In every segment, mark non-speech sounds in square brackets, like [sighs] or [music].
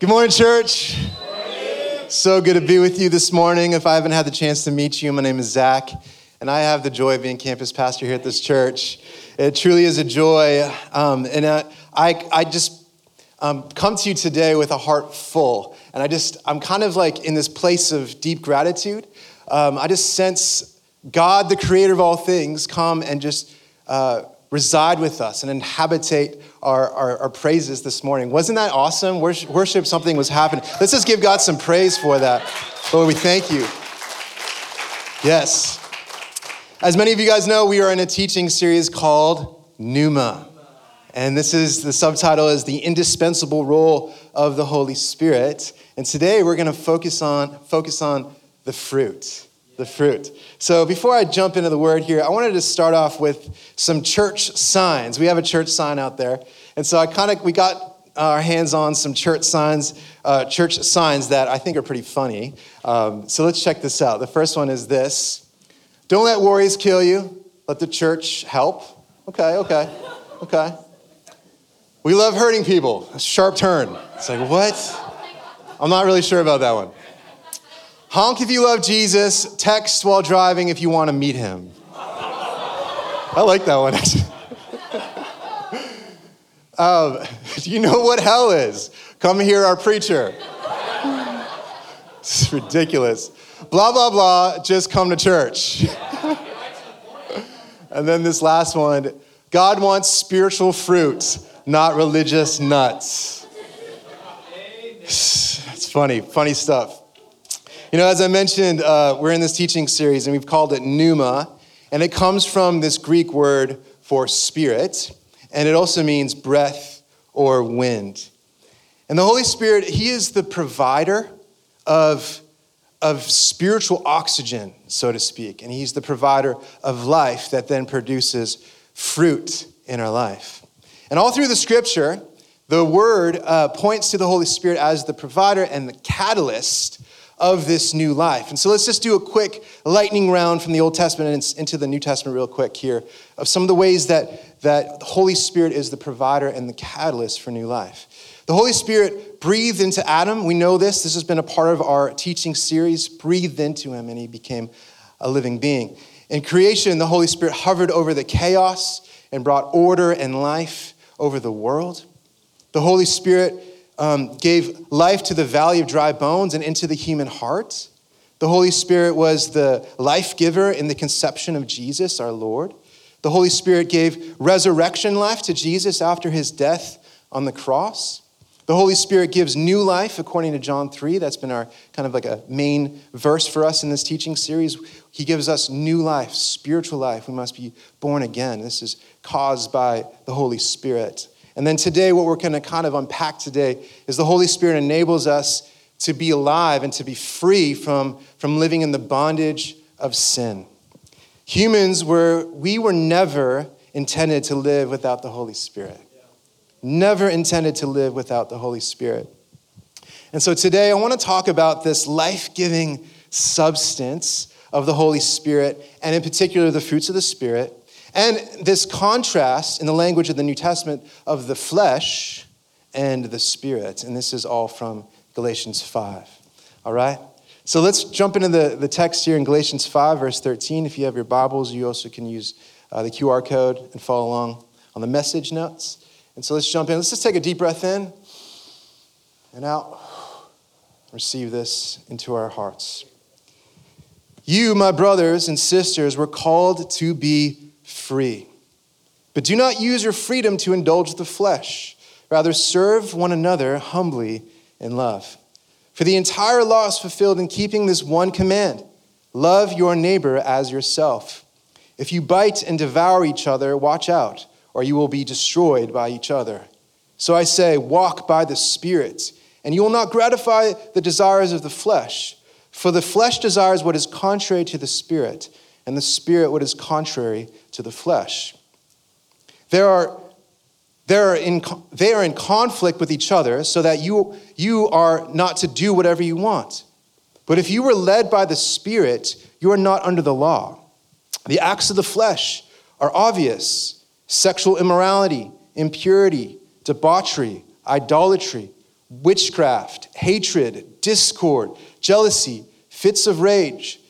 Good morning, church. So good to be with you this morning. If I haven't had the chance to meet you, my name is Zach, and I have the joy of being campus pastor here at this church. It truly is a joy, um, and I, I, I just um, come to you today with a heart full, and I just I'm kind of like in this place of deep gratitude. Um, I just sense God, the Creator of all things, come and just uh, reside with us and inhabitate our, our, our, praises this morning. Wasn't that awesome? Worship, worship, something was happening. Let's just give God some praise for that. Lord, we thank you. Yes. As many of you guys know, we are in a teaching series called Pneuma. And this is the subtitle is the indispensable role of the Holy Spirit. And today we're going to focus on focus on the fruit the fruit. So before I jump into the word here, I wanted to start off with some church signs. We have a church sign out there. And so I kind of, we got our hands on some church signs, uh, church signs that I think are pretty funny. Um, so let's check this out. The first one is this Don't let worries kill you, let the church help. Okay, okay, okay. We love hurting people. Sharp turn. It's like, what? I'm not really sure about that one. Honk if you love Jesus, text while driving if you want to meet him. I like that one, [laughs] um, do [laughs] you know what hell is? Come hear our preacher. It's ridiculous. Blah, blah, blah, just come to church. [laughs] and then this last one God wants spiritual fruit, not religious nuts. [sighs] It's funny, funny stuff. You know, as I mentioned, uh, we're in this teaching series and we've called it Pneuma, and it comes from this Greek word for spirit, and it also means breath or wind. And the Holy Spirit, He is the provider of, of spiritual oxygen, so to speak, and He's the provider of life that then produces fruit in our life. And all through the scripture, the word uh, points to the Holy Spirit as the provider and the catalyst of this new life. And so let's just do a quick lightning round from the Old Testament into the New Testament, real quick here, of some of the ways that, that the Holy Spirit is the provider and the catalyst for new life. The Holy Spirit breathed into Adam. We know this. This has been a part of our teaching series. Breathed into him, and he became a living being. In creation, the Holy Spirit hovered over the chaos and brought order and life over the world. The Holy Spirit um, gave life to the valley of dry bones and into the human heart. The Holy Spirit was the life giver in the conception of Jesus, our Lord. The Holy Spirit gave resurrection life to Jesus after his death on the cross. The Holy Spirit gives new life according to John 3. That's been our kind of like a main verse for us in this teaching series. He gives us new life, spiritual life. We must be born again. This is caused by the Holy Spirit. And then today, what we're going to kind of unpack today is the Holy Spirit enables us to be alive and to be free from, from living in the bondage of sin. Humans were, we were never intended to live without the Holy Spirit. Never intended to live without the Holy Spirit. And so today, I want to talk about this life giving substance of the Holy Spirit, and in particular, the fruits of the Spirit and this contrast in the language of the New Testament of the flesh and the spirit. And this is all from Galatians 5. All right? So let's jump into the, the text here in Galatians 5, verse 13. If you have your Bibles, you also can use uh, the QR code and follow along on the message notes. And so let's jump in. Let's just take a deep breath in and out. Receive this into our hearts. You, my brothers and sisters, were called to be free. But do not use your freedom to indulge the flesh. Rather, serve one another humbly in love. For the entire law is fulfilled in keeping this one command love your neighbor as yourself. If you bite and devour each other, watch out, or you will be destroyed by each other. So I say, walk by the Spirit, and you will not gratify the desires of the flesh. For the flesh desires what is contrary to the Spirit and the spirit what is contrary to the flesh. There are, there are in, they are in conflict with each other so that you, you are not to do whatever you want. But if you were led by the Spirit, you are not under the law. The acts of the flesh are obvious sexual immorality, impurity, debauchery, idolatry, witchcraft, hatred, discord, jealousy, fits of rage,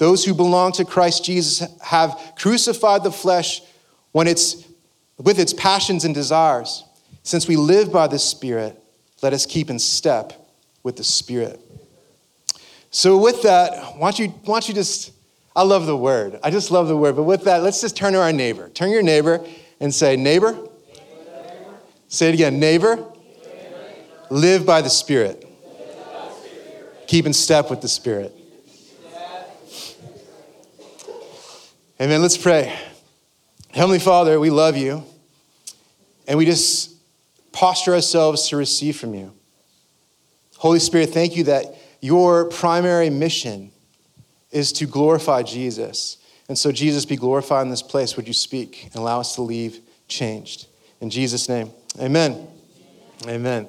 Those who belong to Christ Jesus have crucified the flesh when it's with its passions and desires. Since we live by the Spirit, let us keep in step with the Spirit. So, with that, why don't you, why don't you just, I love the word. I just love the word. But with that, let's just turn to our neighbor. Turn your neighbor and say, Neighbor. neighbor. Say it again, neighbor. neighbor. Live by the Spirit. Keep in step with the Spirit. Amen. Let's pray. Heavenly Father, we love you. And we just posture ourselves to receive from you. Holy Spirit, thank you that your primary mission is to glorify Jesus. And so, Jesus, be glorified in this place. Would you speak and allow us to leave changed? In Jesus' name, amen. Amen.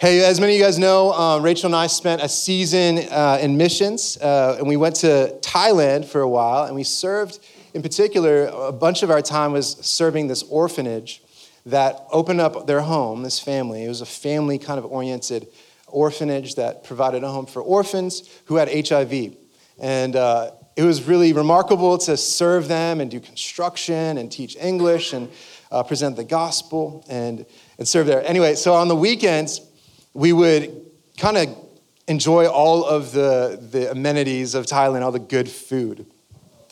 Hey, as many of you guys know, um, Rachel and I spent a season uh, in missions, uh, and we went to Thailand for a while, and we served, in particular, a bunch of our time was serving this orphanage that opened up their home, this family. It was a family kind of oriented orphanage that provided a home for orphans who had HIV. And uh, it was really remarkable to serve them and do construction and teach English and uh, present the gospel and, and serve there. Anyway, so on the weekends, we would kind of enjoy all of the, the amenities of Thailand, all the good food.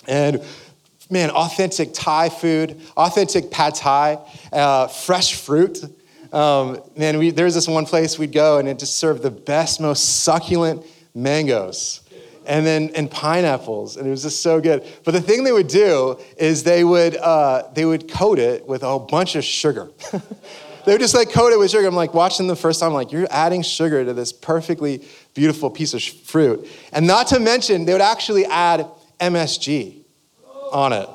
And man, authentic Thai food, authentic pad Thai, uh, fresh fruit. Um, man, we, there's this one place we'd go and it just served the best, most succulent mangoes and then and pineapples, and it was just so good. But the thing they would do is they would uh, they would coat it with a whole bunch of sugar. [laughs] they were just like coat it with sugar. I'm like watching the first time, I'm like you're adding sugar to this perfectly beautiful piece of fruit, and not to mention they would actually add MSG on it.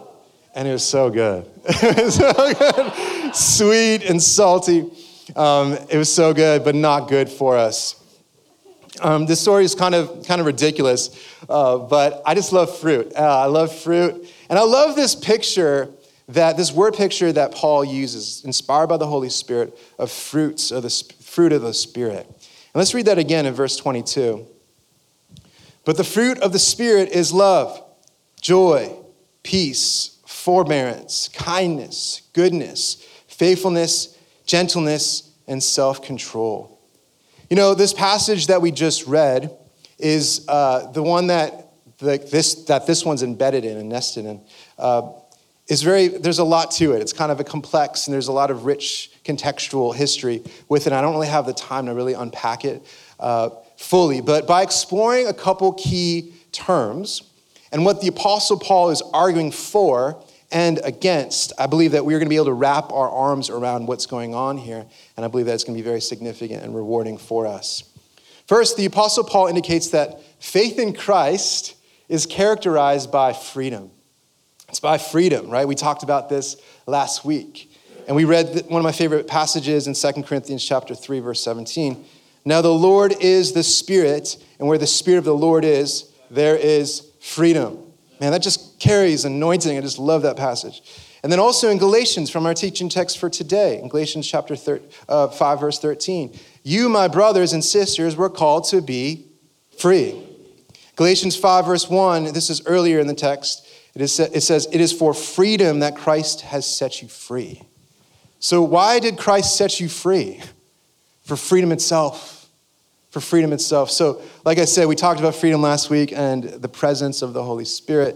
And it was so good. [laughs] it was so good. Sweet and salty. Um, it was so good, but not good for us. Um, this story is kind of, kind of ridiculous, uh, but I just love fruit. Uh, I love fruit. And I love this picture that, this word picture that Paul uses, inspired by the Holy Spirit, of fruits, of the fruit of the Spirit. And let's read that again in verse 22. But the fruit of the Spirit is love, joy, peace, forbearance, kindness, goodness, faithfulness, gentleness, and self control. You know, this passage that we just read is uh, the one that the, this, that this one's embedded in and nested in. Uh, is very, there's a lot to it. It's kind of a complex and there's a lot of rich contextual history with it. I don't really have the time to really unpack it uh, fully, but by exploring a couple key terms, and what the Apostle Paul is arguing for and against, I believe that we're going to be able to wrap our arms around what's going on here. And I believe that it's going to be very significant and rewarding for us. First, the Apostle Paul indicates that faith in Christ is characterized by freedom. It's by freedom, right? We talked about this last week. And we read one of my favorite passages in 2 Corinthians chapter 3 verse 17. Now the Lord is the Spirit, and where the Spirit of the Lord is, there is freedom. Man, that just carries anointing. I just love that passage. And then also in Galatians, from our teaching text for today, in Galatians chapter thir- uh, 5, verse 13, you, my brothers and sisters, were called to be free. Galatians 5, verse 1, this is earlier in the text, it, is, it says, It is for freedom that Christ has set you free. So, why did Christ set you free? For freedom itself for freedom itself. So, like I said, we talked about freedom last week and the presence of the Holy Spirit.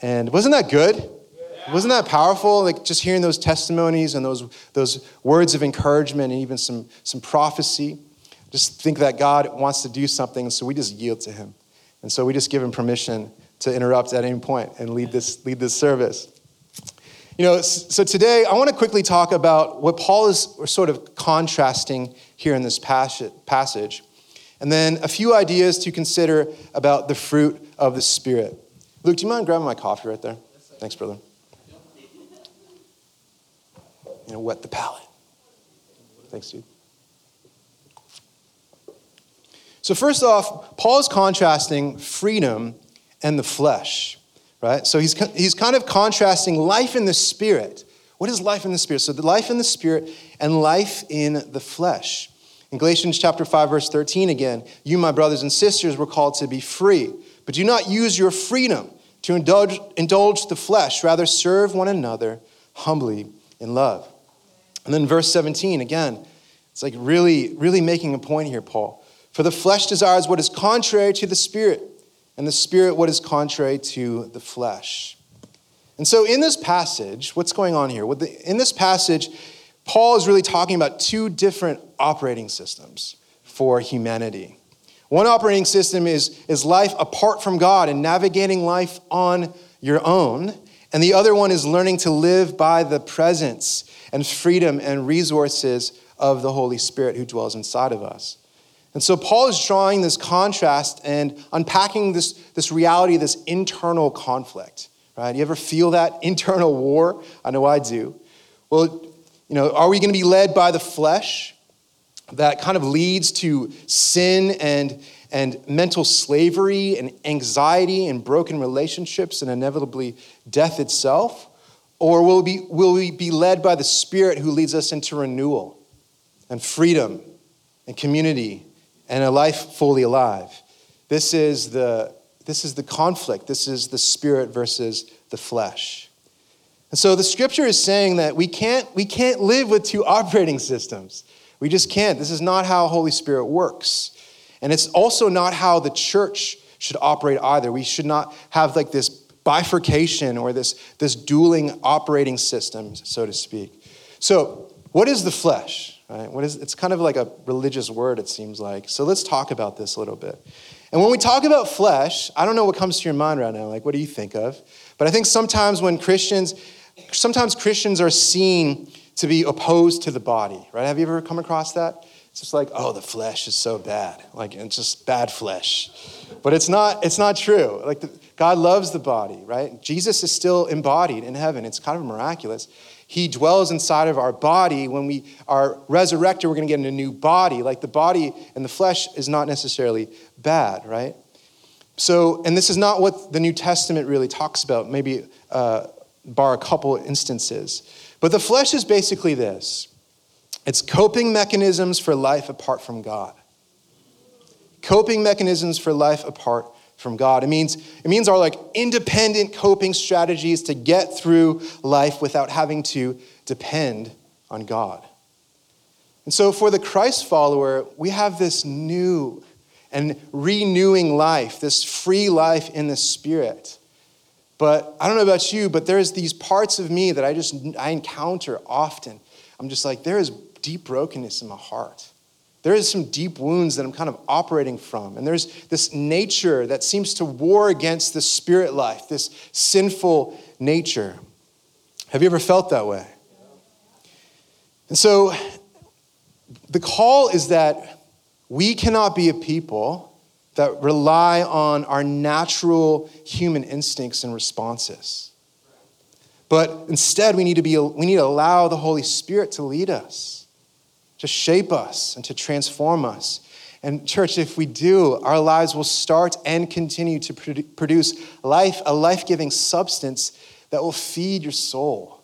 And wasn't that good? Wasn't that powerful? Like just hearing those testimonies and those, those words of encouragement and even some, some prophecy. Just think that God wants to do something, so we just yield to Him. And so we just give Him permission to interrupt at any point and lead this, lead this service. You know, so today I want to quickly talk about what Paul is sort of contrasting here in this passage and then a few ideas to consider about the fruit of the Spirit. Luke, do you mind grabbing my coffee right there? Thanks, brother. You know, wet the palate. Thanks, dude. So, first off, Paul is contrasting freedom and the flesh, right? So, he's, he's kind of contrasting life in the spirit. What is life in the spirit? So, the life in the spirit and life in the flesh. In Galatians chapter 5, verse 13 again, you, my brothers and sisters, were called to be free, but do not use your freedom to indulge, indulge the flesh. Rather, serve one another humbly in love. And then verse 17, again, it's like really, really making a point here, Paul. For the flesh desires what is contrary to the spirit, and the spirit what is contrary to the flesh. And so, in this passage, what's going on here? In this passage, Paul is really talking about two different operating systems for humanity. One operating system is, is life apart from God and navigating life on your own. And the other one is learning to live by the presence and freedom and resources of the Holy Spirit who dwells inside of us. And so Paul is drawing this contrast and unpacking this, this reality, this internal conflict. Right? You ever feel that [laughs] internal war? I know I do. Well, you know, are we going to be led by the flesh that kind of leads to sin and, and mental slavery and anxiety and broken relationships and inevitably death itself? Or will we, will we be led by the Spirit who leads us into renewal and freedom and community and a life fully alive. This is the, this is the conflict. This is the spirit versus the flesh. And so the scripture is saying that we can't, we can't live with two [laughs] operating systems. We just can't. This is not how Holy Spirit works. And it's also not how the church should operate either. We should not have like this bifurcation or this, this dueling operating system, so to speak. So, what is the flesh? Right? What is, it's kind of like a religious word, it seems like. So let's talk about this a little bit. And when we talk about flesh, I don't know what comes to your mind right now. Like, what do you think of? But I think sometimes when Christians, sometimes Christians are seen to be opposed to the body, right? Have you ever come across that? It's just like, oh, the flesh is so bad. Like, it's just bad flesh. But it's not, it's not true. Like, the, God loves the body, right? Jesus is still embodied in heaven. It's kind of miraculous. He dwells inside of our body. When we are resurrected, we're going to get a new body. Like the body and the flesh is not necessarily bad, right? So, and this is not what the New Testament really talks about, maybe uh, bar a couple instances. But the flesh is basically this it's coping mechanisms for life apart from God. Coping mechanisms for life apart from God. It means, it means our like independent coping strategies to get through life without having to depend on God. And so for the Christ follower, we have this new and renewing life, this free life in the Spirit. But I don't know about you, but there's these parts of me that I just I encounter often. I'm just like, there is deep brokenness in my heart. There is some deep wounds that I'm kind of operating from. And there's this nature that seems to war against the spirit life, this sinful nature. Have you ever felt that way? And so the call is that we cannot be a people that rely on our natural human instincts and responses. But instead, we need to, be, we need to allow the Holy Spirit to lead us to shape us and to transform us. And, church, if we do, our lives will start and continue to produce life, a life giving substance that will feed your soul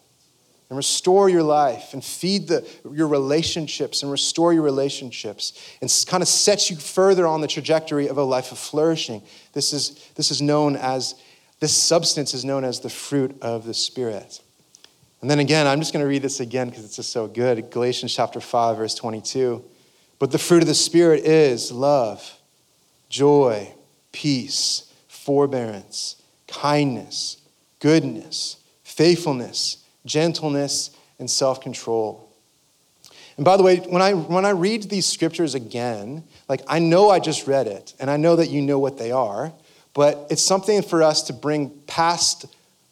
and restore your life and feed the, your relationships and restore your relationships and kind of set you further on the trajectory of a life of flourishing. This is, this is known as, this substance is known as the fruit of the Spirit. And then again, I'm just going to read this again because it's just so good. Galatians chapter 5, verse 22. But the fruit of the Spirit is love, joy, peace, forbearance, kindness, goodness, faithfulness, gentleness, and self control. And by the way, when I, when I read these scriptures again, like I know I just read it, and I know that you know what they are, but it's something for us to bring past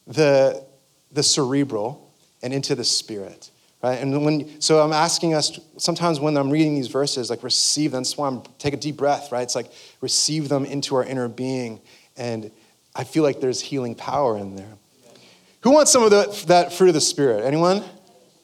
the, the cerebral and into the spirit. right? And when, so I'm asking us, sometimes when I'm reading these verses, like receive them. Why I'm, take a deep breath, right? It's like receive them into our inner being. And I feel like there's healing power in there. Who wants some of the, that fruit of the Spirit? Anyone?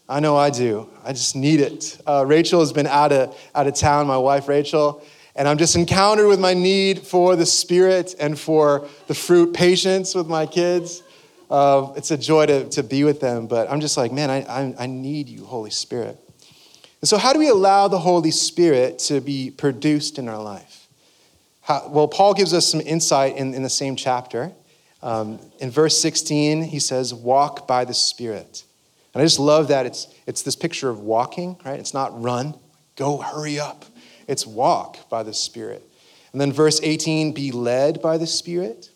I know I do. I just need it. Uh, Rachel has been out of, out of town, my wife Rachel, and I'm just encountered with my need for the Spirit and for the fruit, patience with my kids. Uh, it's a joy to, to be with them, but I'm just like, man, I, I, I need you, Holy Spirit. And so, how do we allow the Holy Spirit to be produced in our life? How, well, Paul gives us some insight in, in the same chapter. Um, in verse 16, he says, Walk by the Spirit. And I just love that it's, it's this picture of walking, right? It's not run, go, hurry up. It's walk by the Spirit. And then verse 18, be led by the Spirit.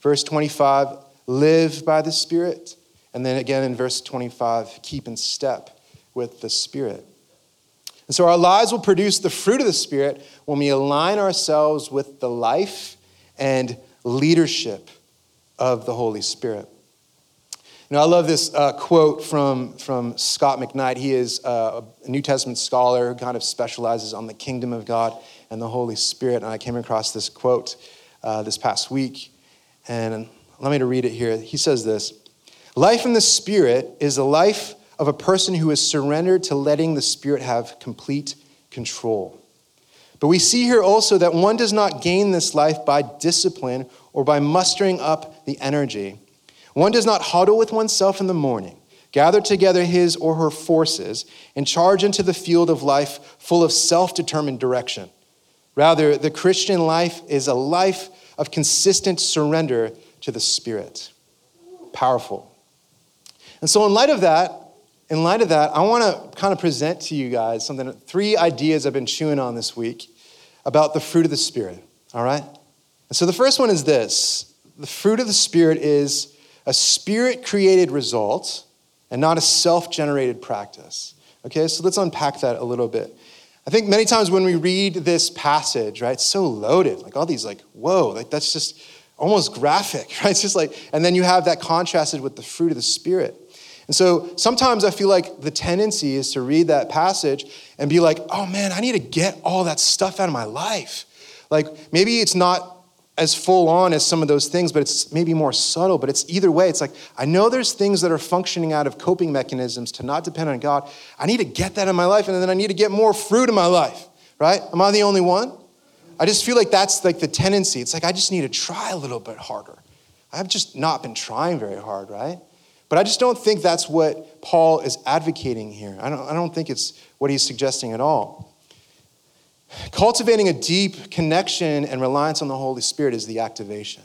Verse 25, live by the Spirit. And then again in verse 25, keep in step with the Spirit. And so our lives will produce the fruit of the Spirit when we align ourselves with the life and leadership of the Holy Spirit. You know, I love this uh, quote from, from Scot McKnight. He is uh, a New Testament scholar who kind of specializes on the kingdom of God and the Holy Spirit. And I came across this quote uh, this past week. And let me read it here. He says this Life in the Spirit is the life of a person who is surrendered to letting the Spirit have complete control. But we see here also that one does not gain this life by discipline or by mustering up the energy. One does not huddle with oneself in the morning, gather together his or her forces, and charge into the field of life full of self determined direction. Rather, the Christian life is a life of consistent surrender to the Spirit. Powerful. And so, in light of that, in light of that, I want to kind of present to you guys something, three ideas I've been chewing on this week about the fruit of the Spirit. All right? And so the first one is this the fruit of the Spirit is a spirit created result and not a self generated practice. Okay, so let's unpack that a little bit. I think many times when we read this passage, right, it's so loaded, like all these, like, whoa, like that's just almost graphic, [laughs] right? It's just like, and then you have that contrasted with the fruit of the Spirit. And so sometimes I feel like the tendency is to read that passage and be like, oh man, I need to get all that stuff out of my life. Like maybe it's not as full on as some of those things, but it's maybe more subtle. But it's either way, it's like, I know there's things that are functioning out of coping mechanisms to not depend on God. I need to get that in my life, and then I need to get more fruit in my life, right? Am I the only one? I just feel like that's like the tendency. It's like I just need to try a little bit harder. I've just not been trying very hard, right? But I just don't think that's what Paul is advocating here. I don't, I don't think it's what he's suggesting at all. Cultivating a deep connection and reliance on the Holy Spirit is the activation.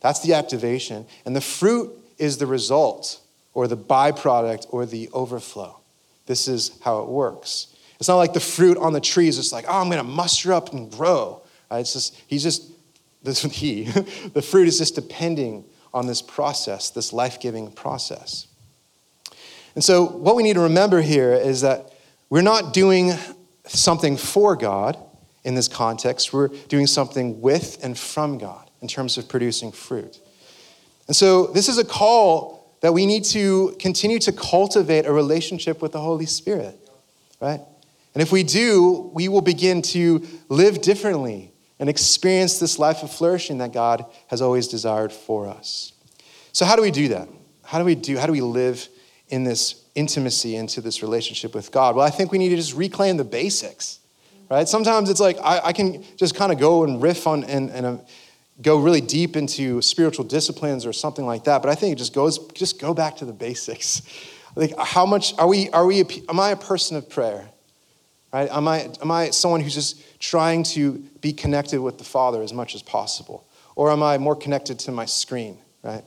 That's the activation. And the fruit is the result or the byproduct or the overflow. This is how it works. It's not like the fruit on the tree is just like, oh, I'm going to muster up and grow. Right? It's just, he's just, [laughs] this he, [laughs] the fruit is just depending on this process, this life giving process. And so, what we need to remember here is that we're not doing something for God in this context, we're doing something with and from God in terms of producing fruit. And so, this is a call that we need to continue to cultivate a relationship with the Holy Spirit, right? And if we do, we will begin to live differently and experience this life of flourishing that God has always desired for us. So, how do we do that? How do we do? How do we live in this intimacy into this relationship with God? Well, I think we need to just reclaim the basics, right? Sometimes it's like I, I can just kind of go and riff on and, and uh, go really deep into spiritual disciplines or something like that. But I think it just goes just go back to the basics. [laughs] Like, how much are we? Are we? Am I a person of prayer? Right? Am I, am I someone who's just trying to be connected with the Father as much as possible? Or am I more connected to my screen, right?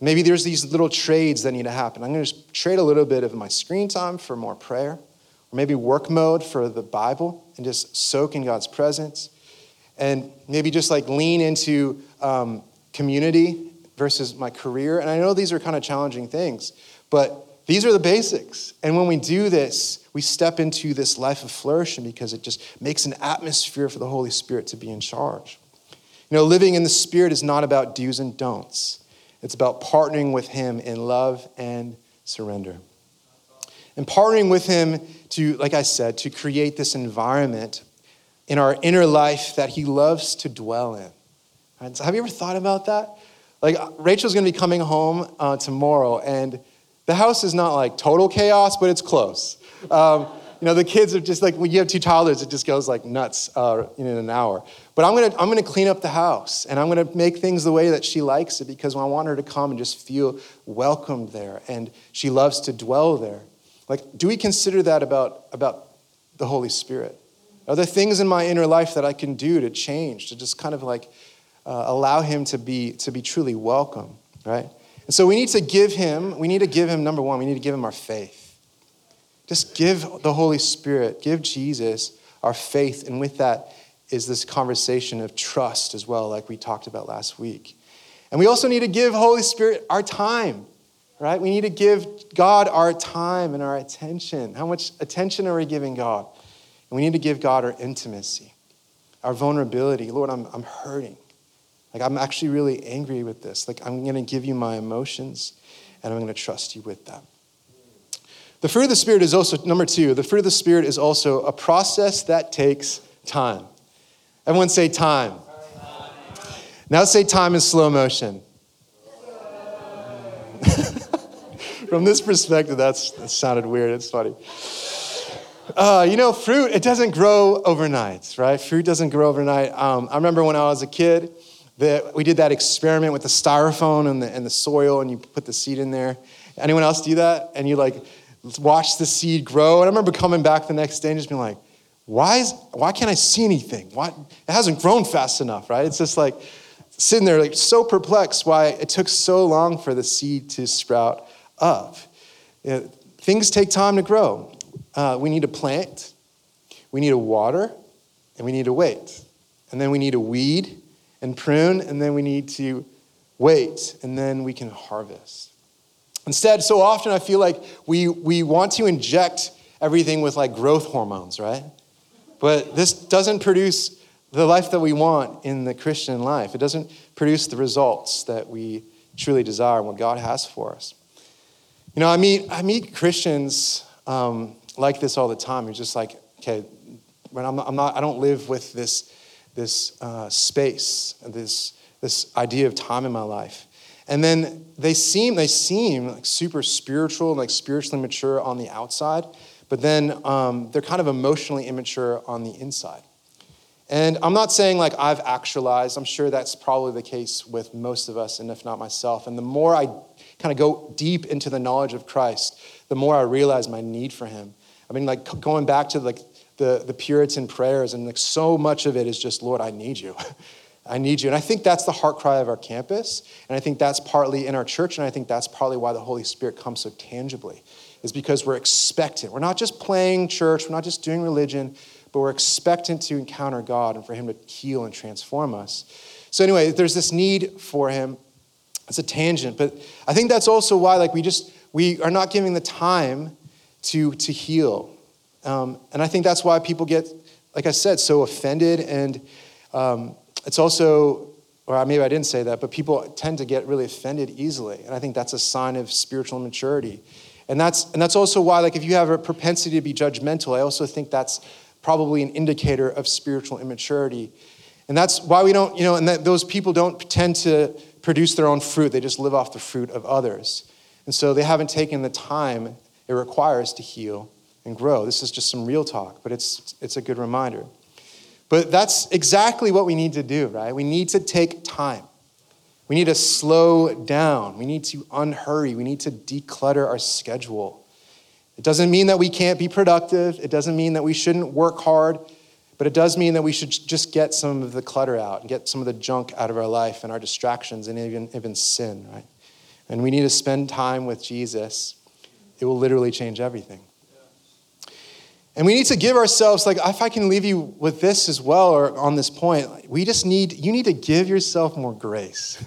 Maybe there's these little trades that need to happen. I'm going to just trade a little bit of my screen time for more prayer, or maybe work mode for the Bible and just soak in God's presence. And maybe just like lean into um, community versus my career. And I know these are kind of challenging things, but these are the basics. And when we do this, we step into this life of flourishing because it just makes an atmosphere for the Holy Spirit to be in charge. You know, living in the Spirit is not about do's and don'ts, it's about partnering with Him in love and surrender. and partnering with Him to, like I said, to create this environment in our inner life that He loves to dwell in. Right? So have you ever thought about that? Like, Rachel's gonna be coming home uh, tomorrow, and the house is not like total chaos, but it's close. Um, you know, the kids are just like, when you have two toddlers, it just goes like nuts uh, in an hour. But I'm gonna, I'm gonna clean up the house and I'm gonna make things the way that she likes it because I want her to come and just feel welcomed there and she loves to dwell there. Like, do we consider that about, about the Holy Spirit? Are there things in my inner life that I can do to change, to just kind of like uh, allow him to be, to be truly welcome, right? And so we need to give him, we need to give him, number one, we need to give him our faith. Just give the Holy Spirit, give Jesus our faith. And with that is this conversation of trust as well, like we talked about last week. And we also need to give Holy Spirit our time, right? We need to give God our time and our attention. How much attention are we giving God? And we need to give God our intimacy, our vulnerability. Lord, I'm, I'm hurting. Like, I'm actually really angry with this. Like, I'm going to give you my emotions and I'm going to trust you with them. The fruit of the Spirit is also, number two, the fruit of the Spirit is also a process that takes time. Everyone say time. Now say time in slow motion. [laughs] From this perspective, that's, that sounded weird. It's funny. Uh, you know, fruit, it doesn't grow overnight, right? Fruit doesn't grow overnight. Um, I remember when I was a kid, that we did that experiment with the styrofoam and the, and the soil, and you put the seed in there. Anyone else do that? And you like watch the seed grow. And I remember coming back the next day and just being like, why, is, why can't I see anything? Why, it hasn't grown fast enough, right? It's just like sitting there, like so perplexed why it took so long for the seed to sprout up. You know, things take time to grow. Uh, we need to plant, we need to water, and we need to wait. And then we need to weed and prune, and then we need to wait, and then we can harvest. Instead, so often I feel like we, we want to inject everything with like growth hormones, right? But this doesn't produce the life that we want in the Christian life. It doesn't produce the results that we truly desire and what God has for us. You know, I meet, I meet Christians um, like this all the time. You're just like, okay, when I'm, I'm not, I don't live with this, this uh, space, this, this idea of time in my life. And then they seem they seem like super spiritual and like spiritually mature on the outside, but then um, they're kind of emotionally immature on the inside. And I'm not saying like I've actualized. I'm sure that's probably the case with most of us, and if not myself. And the more I kind of go deep into the knowledge of Christ, the more I realize my need for Him. I mean, like going back to like the, the Puritan prayers, and like so much of it is just, Lord, I need you. [laughs] I need you. And I think that's the heart cry of our campus. And I think that's partly in our church. And I think that's partly why the Holy Spirit comes so tangibly, is because we're expectant. We're not just playing church, we're not just doing religion, but we're expectant to encounter God and for Him to heal and transform us. So, anyway, there's this need for Him. It's a tangent, but I think that's also why, like, we just, we are not giving the time to, to heal. Um, and I think that's why people get, like I said, so offended and um, it's also, or maybe I didn't say that, but people tend to get really offended easily. And I think that's a sign of spiritual maturity. And that's, and that's also why, like, if you have a propensity to be judgmental, I also think that's probably an indicator of spiritual immaturity. And that's why we don't, you know, and that those people don't tend to produce their own fruit. They just live off the fruit of others. And so they haven't taken the time it requires to heal and grow. This is just some real talk, but it's, it's a good reminder. But that's exactly what we need to do, right? We need to take time. We need to slow down. We need to unhurry. We need to declutter our schedule. It doesn't mean that we can't be productive. It doesn't mean that we shouldn't work hard, but it does mean that we should just get some of the clutter out and get some of the junk out of our life and our distractions and even, even sin, right? And we need to spend time with Jesus. It will literally change everything. And we need to give ourselves, like, if I can leave you with this as well, or on this point, we just need, you need to give yourself more grace.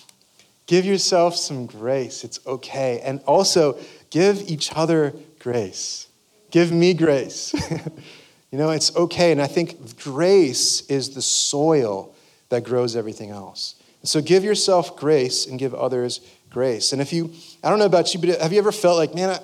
[laughs] give yourself some grace. It's okay. And also, give each other grace. Give me grace. [laughs] you know, it's okay. And I think grace is the soil that grows everything else. So give yourself grace and give others grace. And if you, I don't know about you, but have you ever felt like, man,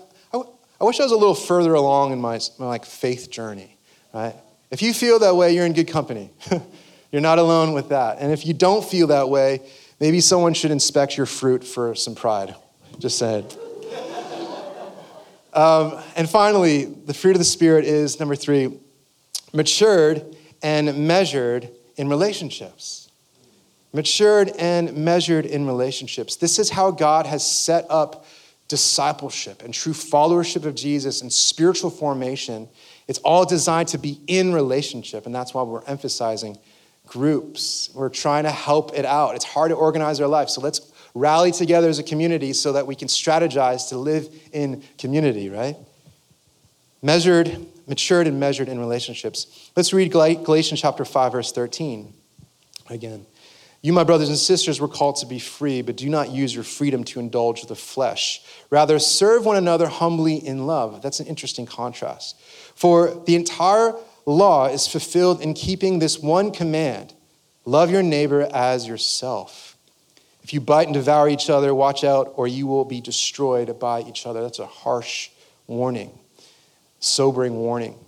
I, wish I was a little further along in my, my like faith journey, right? If you feel that way, you're in good company. [laughs] you're not alone with that. And if you don't feel that way, maybe someone should inspect your fruit for some pride. Just saying. [laughs] um, and finally, the fruit of the Spirit is number three, matured and measured in relationships. Matured and measured in relationships. This is how God has set up discipleship and true followership of Jesus and spiritual formation. It's all designed to be in relationship, and that's why we're emphasizing groups. We're trying to help it out. It's hard to organize our life, so let's rally together as a community so that we can strategize to live in community, right? Measured, matured, and measured in relationships. Let's read Galatians chapter 5, verse 13 again. You, my brothers and sisters, were called to be free, but do not use your freedom to indulge the flesh. Rather, serve one another humbly in love. That's an interesting contrast. For the entire law is fulfilled in keeping this one command love your neighbor as yourself. If you bite and devour each other, watch out, or you will be destroyed by each other. That's a harsh warning, sobering warning.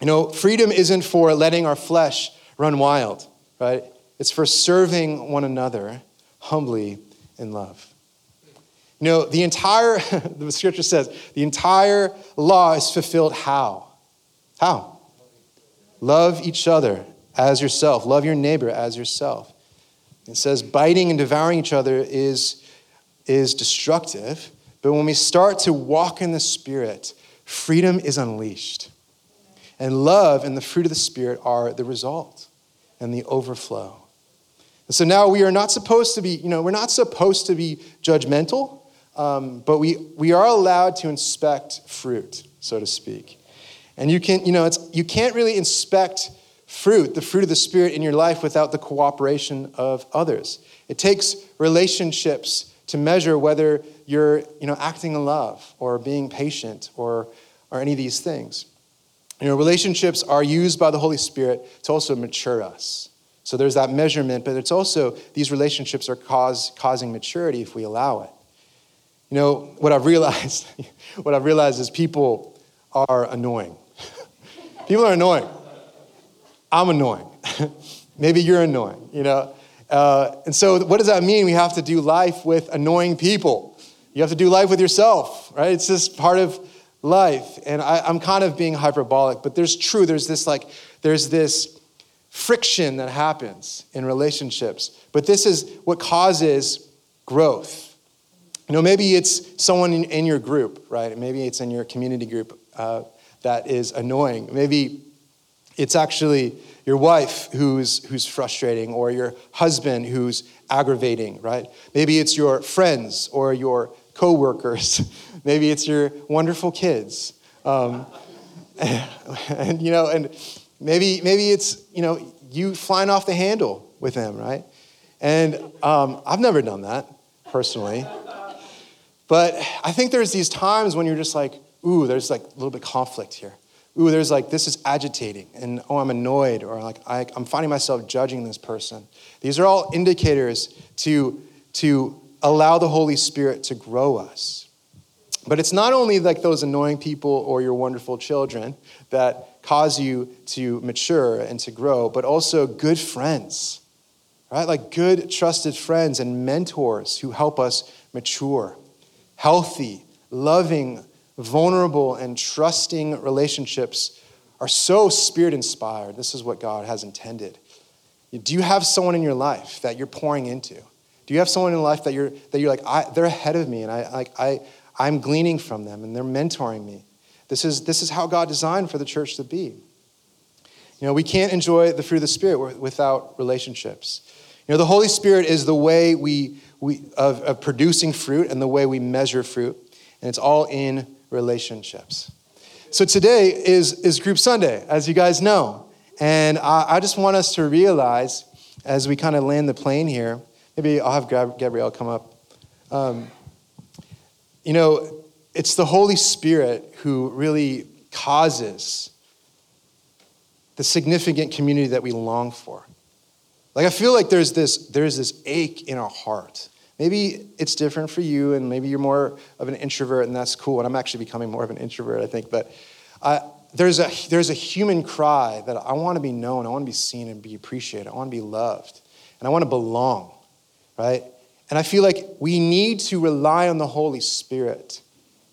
You know, freedom isn't for letting our flesh run wild, right? It's for serving one another humbly in love. You know, the entire, [laughs] the scripture says, the entire law is fulfilled how? How? Love each other as yourself. Love your neighbor as yourself. It says biting and devouring each other is, is destructive, but when we start to walk in the Spirit, freedom is unleashed. And love and the fruit of the Spirit are the result and the overflow. And so now we are not supposed to be, you know, we're not supposed to be judgmental, um, but we, we are allowed to inspect fruit, so to speak. And you can, you know, it's, you can't really inspect fruit, the fruit of the Spirit in your life without the cooperation of others. It takes relationships to measure whether you're, you know, acting in love or being patient or, or any of these things. You know, relationships are used by the Holy Spirit to also mature us. So there's that measurement, but it's also these relationships are cause, causing maturity if we allow it. You know, what I've realized, [laughs] what I've realized is people are annoying. [laughs] people are annoying. I'm annoying. [laughs] Maybe you're annoying, you know. Uh, and so, what does that mean? We have to do life with annoying people. You have to do life with yourself, right? It's just part of life. And I, I'm kind of being hyperbolic, but there's true. There's this like, there's this friction that happens in relationships. But this is what causes growth. You know, maybe it's someone in, in your group, right? Maybe it's in your community group uh, that is annoying. Maybe it's actually your wife who's, who's frustrating or your husband who's aggravating, right? Maybe it's your friends or your coworkers. [laughs] Maybe it's your wonderful kids. Um, and, [laughs] and, you know, and Maybe, maybe it's, you know, you flying off the handle with them, right? And um, I've never done that personally. But I think there's these times when you're just like, ooh, there's like a little bit conflict here. Ooh, there's like, this is agitating, and oh, I'm annoyed, or like, I, I'm finding myself judging this person. These are all indicators to, to allow the Holy Spirit to grow us. But it's not only like those annoying people or your wonderful children that cause you to mature and to grow, but also good friends, right? Like good, trusted friends and mentors who help us mature. Healthy, loving, vulnerable, and trusting relationships are so spirit inspired. This is what God has intended. Do you have someone in your life that you're pouring into? Do you have someone in life that you're, that you're like, they're ahead of me and I, like, I, I'm gleaning from them and they're mentoring me? This is, this is how God designed for the church to be. You know, we can't enjoy the fruit of the Spirit without relationships. You know, the Holy Spirit is the way we, we of, of producing fruit and the way we measure fruit, and it's all in relationships. So today is, is Group Sunday, as you guys know. And I, I just want us to realize as we kind of land the plane here, maybe I'll have Gabrielle come up. Um, you know, it's the Holy Spirit who really causes the significant community that we long for. Like I feel like there's this there's this ache in our heart. Maybe it's different for you, and maybe you're more of an introvert, and that's cool. And I'm actually becoming more of an introvert, I think. But I, there's, a, there's a human cry that I want to be known, I want to be seen and be appreciated, I want to be loved, and I want to belong, right? And I feel like we need to rely on the Holy Spirit.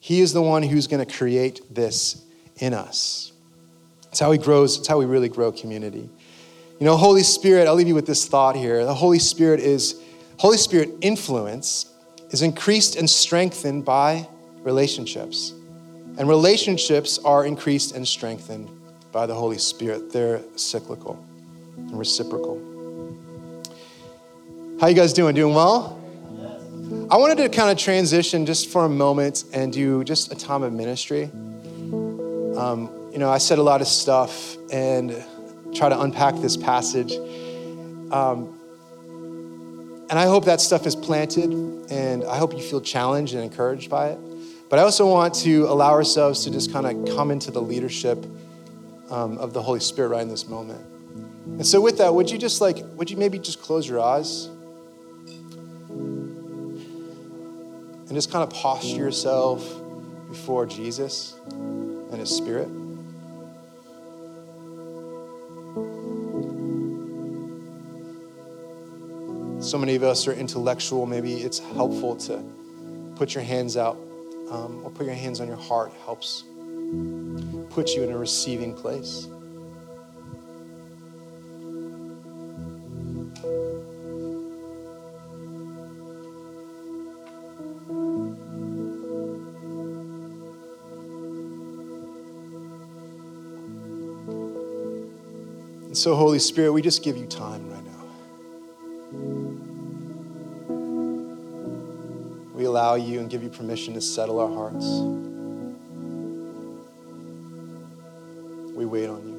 He is the one who's going to create this in us. It's how he grows, it's how we really grow community. You know, Holy Spirit, I'll leave you with this thought here. The Holy Spirit is, Holy Spirit influence is increased and strengthened by relationships. And relationships are increased and strengthened by the Holy Spirit. They're cyclical and reciprocal. How you guys doing? Doing well? I wanted to kind of transition just for a moment and do just a time of ministry. Um, you know, I said a lot of stuff and try to unpack this passage. Um, and I hope that stuff is planted, and I hope you feel challenged and encouraged by it. But I also want to allow ourselves to just kind of come into the leadership um, of the Holy Spirit right in this moment. And so, with that, would you just like, would you maybe just close your eyes? And just kind of posture yourself before Jesus and His Spirit. So many of us are intellectual. Maybe it's helpful to put your hands out um, or put your hands on your heart, helps put you in a receiving place. So, Holy Spirit, we just give you time right now. We allow you and give you permission to settle our hearts. We wait on you.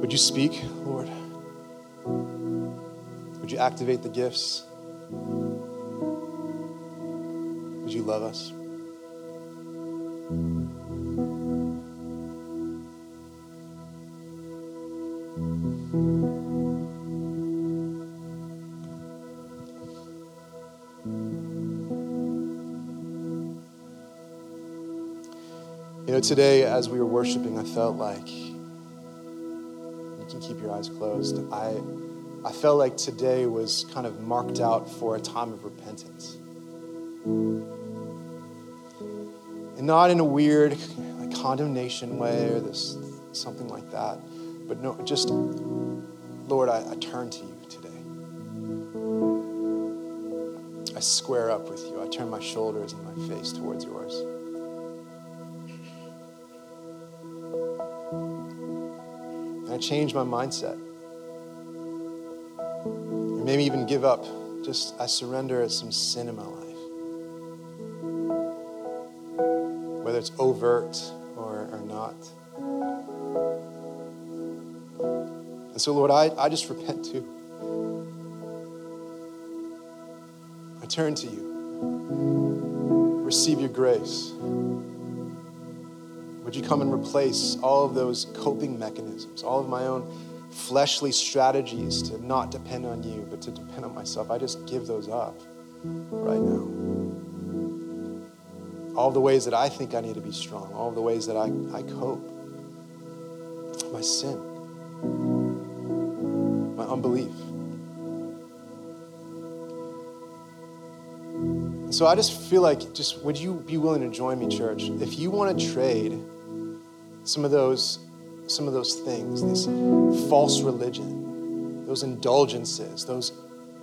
Would you speak, Lord? Would you activate the gifts? Would you love us? Today as we were worshiping, I felt like you can keep your eyes closed. I I felt like today was kind of marked out for a time of repentance. And not in a weird like condemnation way or this something like that. But no, just Lord, I, I turn to you today. I square up with you. I turn my shoulders and my face towards yours. Change my mindset. And maybe even give up. Just I surrender at some sin in my life. Whether it's overt or, or not. And so, Lord, I, I just repent too. I turn to you. Receive your grace. Would you come and replace all of those coping mechanisms, all of my own fleshly strategies to not depend on you, but to depend on myself? I just give those up right now. All the ways that I think I need to be strong, all the ways that I, I cope, my sin, my unbelief. So I just feel like, just would you be willing to join me, church? If you want to trade some of those, some of those things, this false religion, those indulgences, those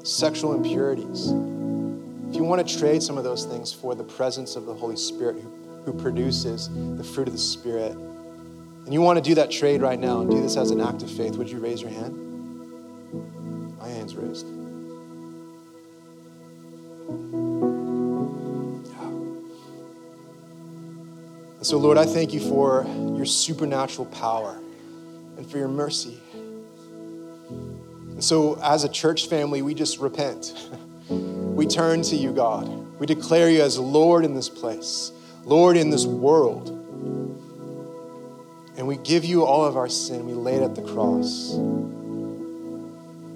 sexual impurities, if you want to trade some of those things for the presence of the Holy Spirit who, who produces the fruit of the Spirit, and you want to do that trade right now and do this as an act of faith, would you raise your hand? My hand's raised. And so, Lord, I thank you for your supernatural power and for your mercy. And so, as a church family, we just repent. [laughs] We turn to you, God. We declare you as Lord in this place, Lord in this world. And we give you all of our sin. We lay it at the cross.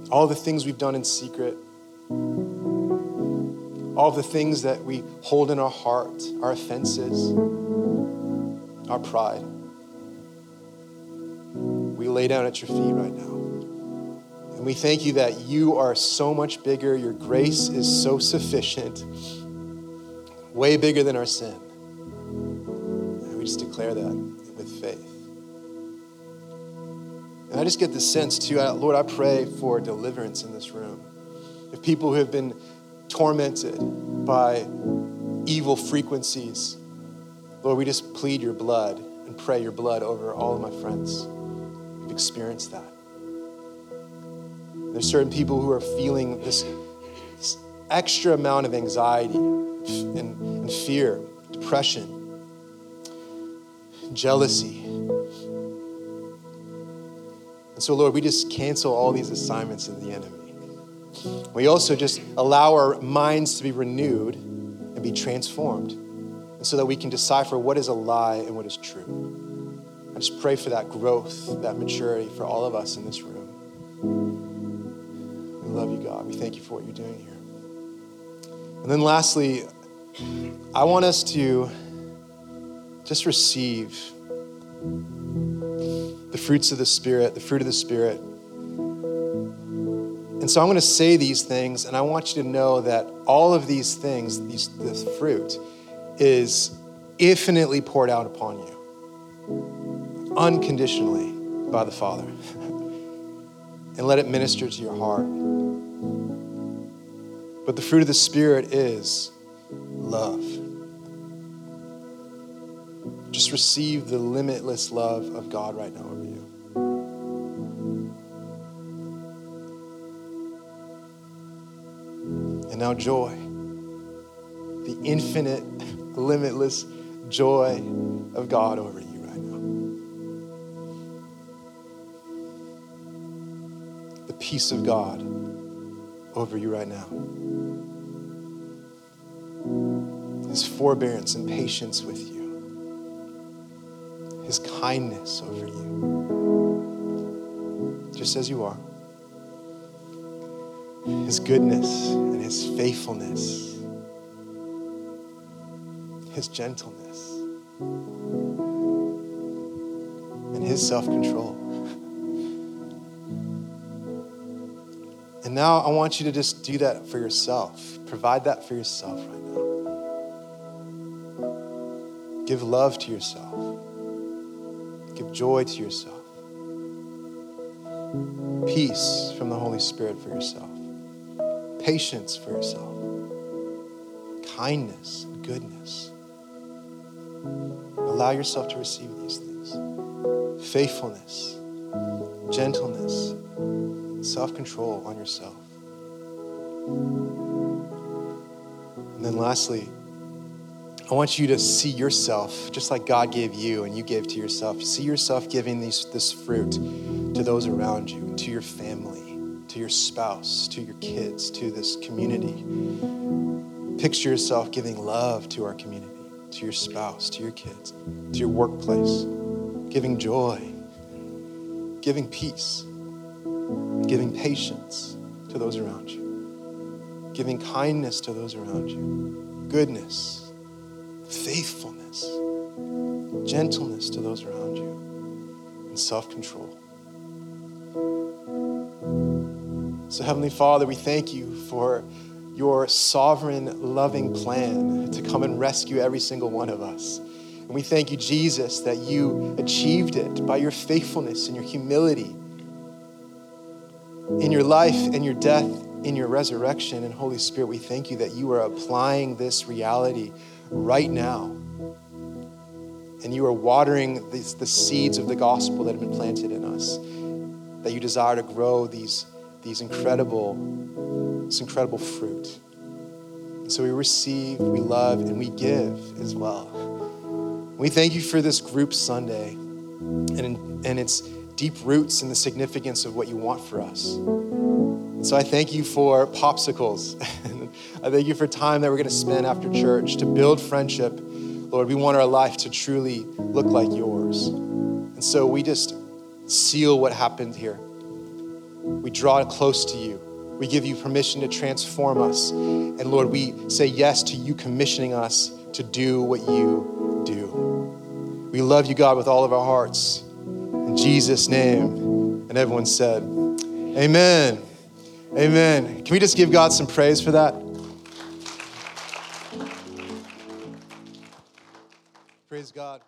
All the things we've done in secret, all the things that we hold in our heart, our offenses, our pride. We lay down at your feet right now. And we thank you that you are so much bigger. Your grace is so sufficient, way bigger than our sin. And we just declare that with faith. And I just get the sense, too, Lord, I pray for deliverance in this room. If people who have been tormented by evil frequencies, Lord, we just plead your blood and pray your blood over all of my friends who've experienced that. There's certain people who are feeling this, this extra amount of anxiety and, and fear, depression, jealousy. And so, Lord, we just cancel all these assignments of the enemy. We also just allow our minds to be renewed and be transformed, and so that we can decipher what is a lie and what is true. I just pray for that growth, that maturity for all of us in this room. We love you, God. We thank you for what you're doing here. And then lastly, I want us to just receive the fruits of the Spirit, the fruit of the Spirit and so I'm going to say these things, and I want you to know that all of these things, these, this fruit, is infinitely poured out upon you, unconditionally by the Father. [laughs] and let it minister to your heart. But the fruit of the Spirit is love. Just receive the limitless love of God right now over you. And now, joy. The infinite, limitless joy of God over you right now. The peace of God over you right now. His forbearance and patience with you. His kindness over you. Just as you are his goodness and his faithfulness, his gentleness, and his self control. And now I want you to just do that for yourself. Provide that for yourself right now. Give love to yourself. Give joy to yourself. Peace from the Holy Spirit for yourself patience for yourself, kindness, goodness. Allow yourself to receive these things faithfulness, gentleness, self control on yourself. And then lastly, I want you to see yourself just like God gave you and you gave to yourself. See yourself giving these, this fruit to those around you, to your family to your spouse, to your kids, to this community. Picture yourself giving love to our community, to your spouse, to your kids, to your workplace, giving joy, giving peace, giving patience to those around you, giving kindness to those around you, goodness, faithfulness, gentleness to those around you, and self control. So, Heavenly Father, we thank you for your sovereign, loving plan to come and rescue every single one of us. And we thank you, Jesus, that you achieved it by your faithfulness and your humility in your life and your death, in your resurrection. And Holy Spirit, we thank you that you are applying this reality right now. And you are watering these, the seeds of the gospel that have been planted in us, that you desire to grow these these incredible, this incredible fruit. And so we receive, we love, and we give as well. We thank you for this group Sunday and, and its deep roots in the significance of what you want for us. And so I thank you for popsicles. [laughs] I thank you for time that we're going to spend after church to build friendship. Lord, we want our life to truly look like yours. And so we just seal what happened here. We draw close to you. We give you permission to transform us. And Lord, we say yes to you commissioning us to do what you do. We love you, God, with all of our hearts. In Jesus' name. And everyone said, Amen. Amen. Can we just give God some praise for that? Praise God.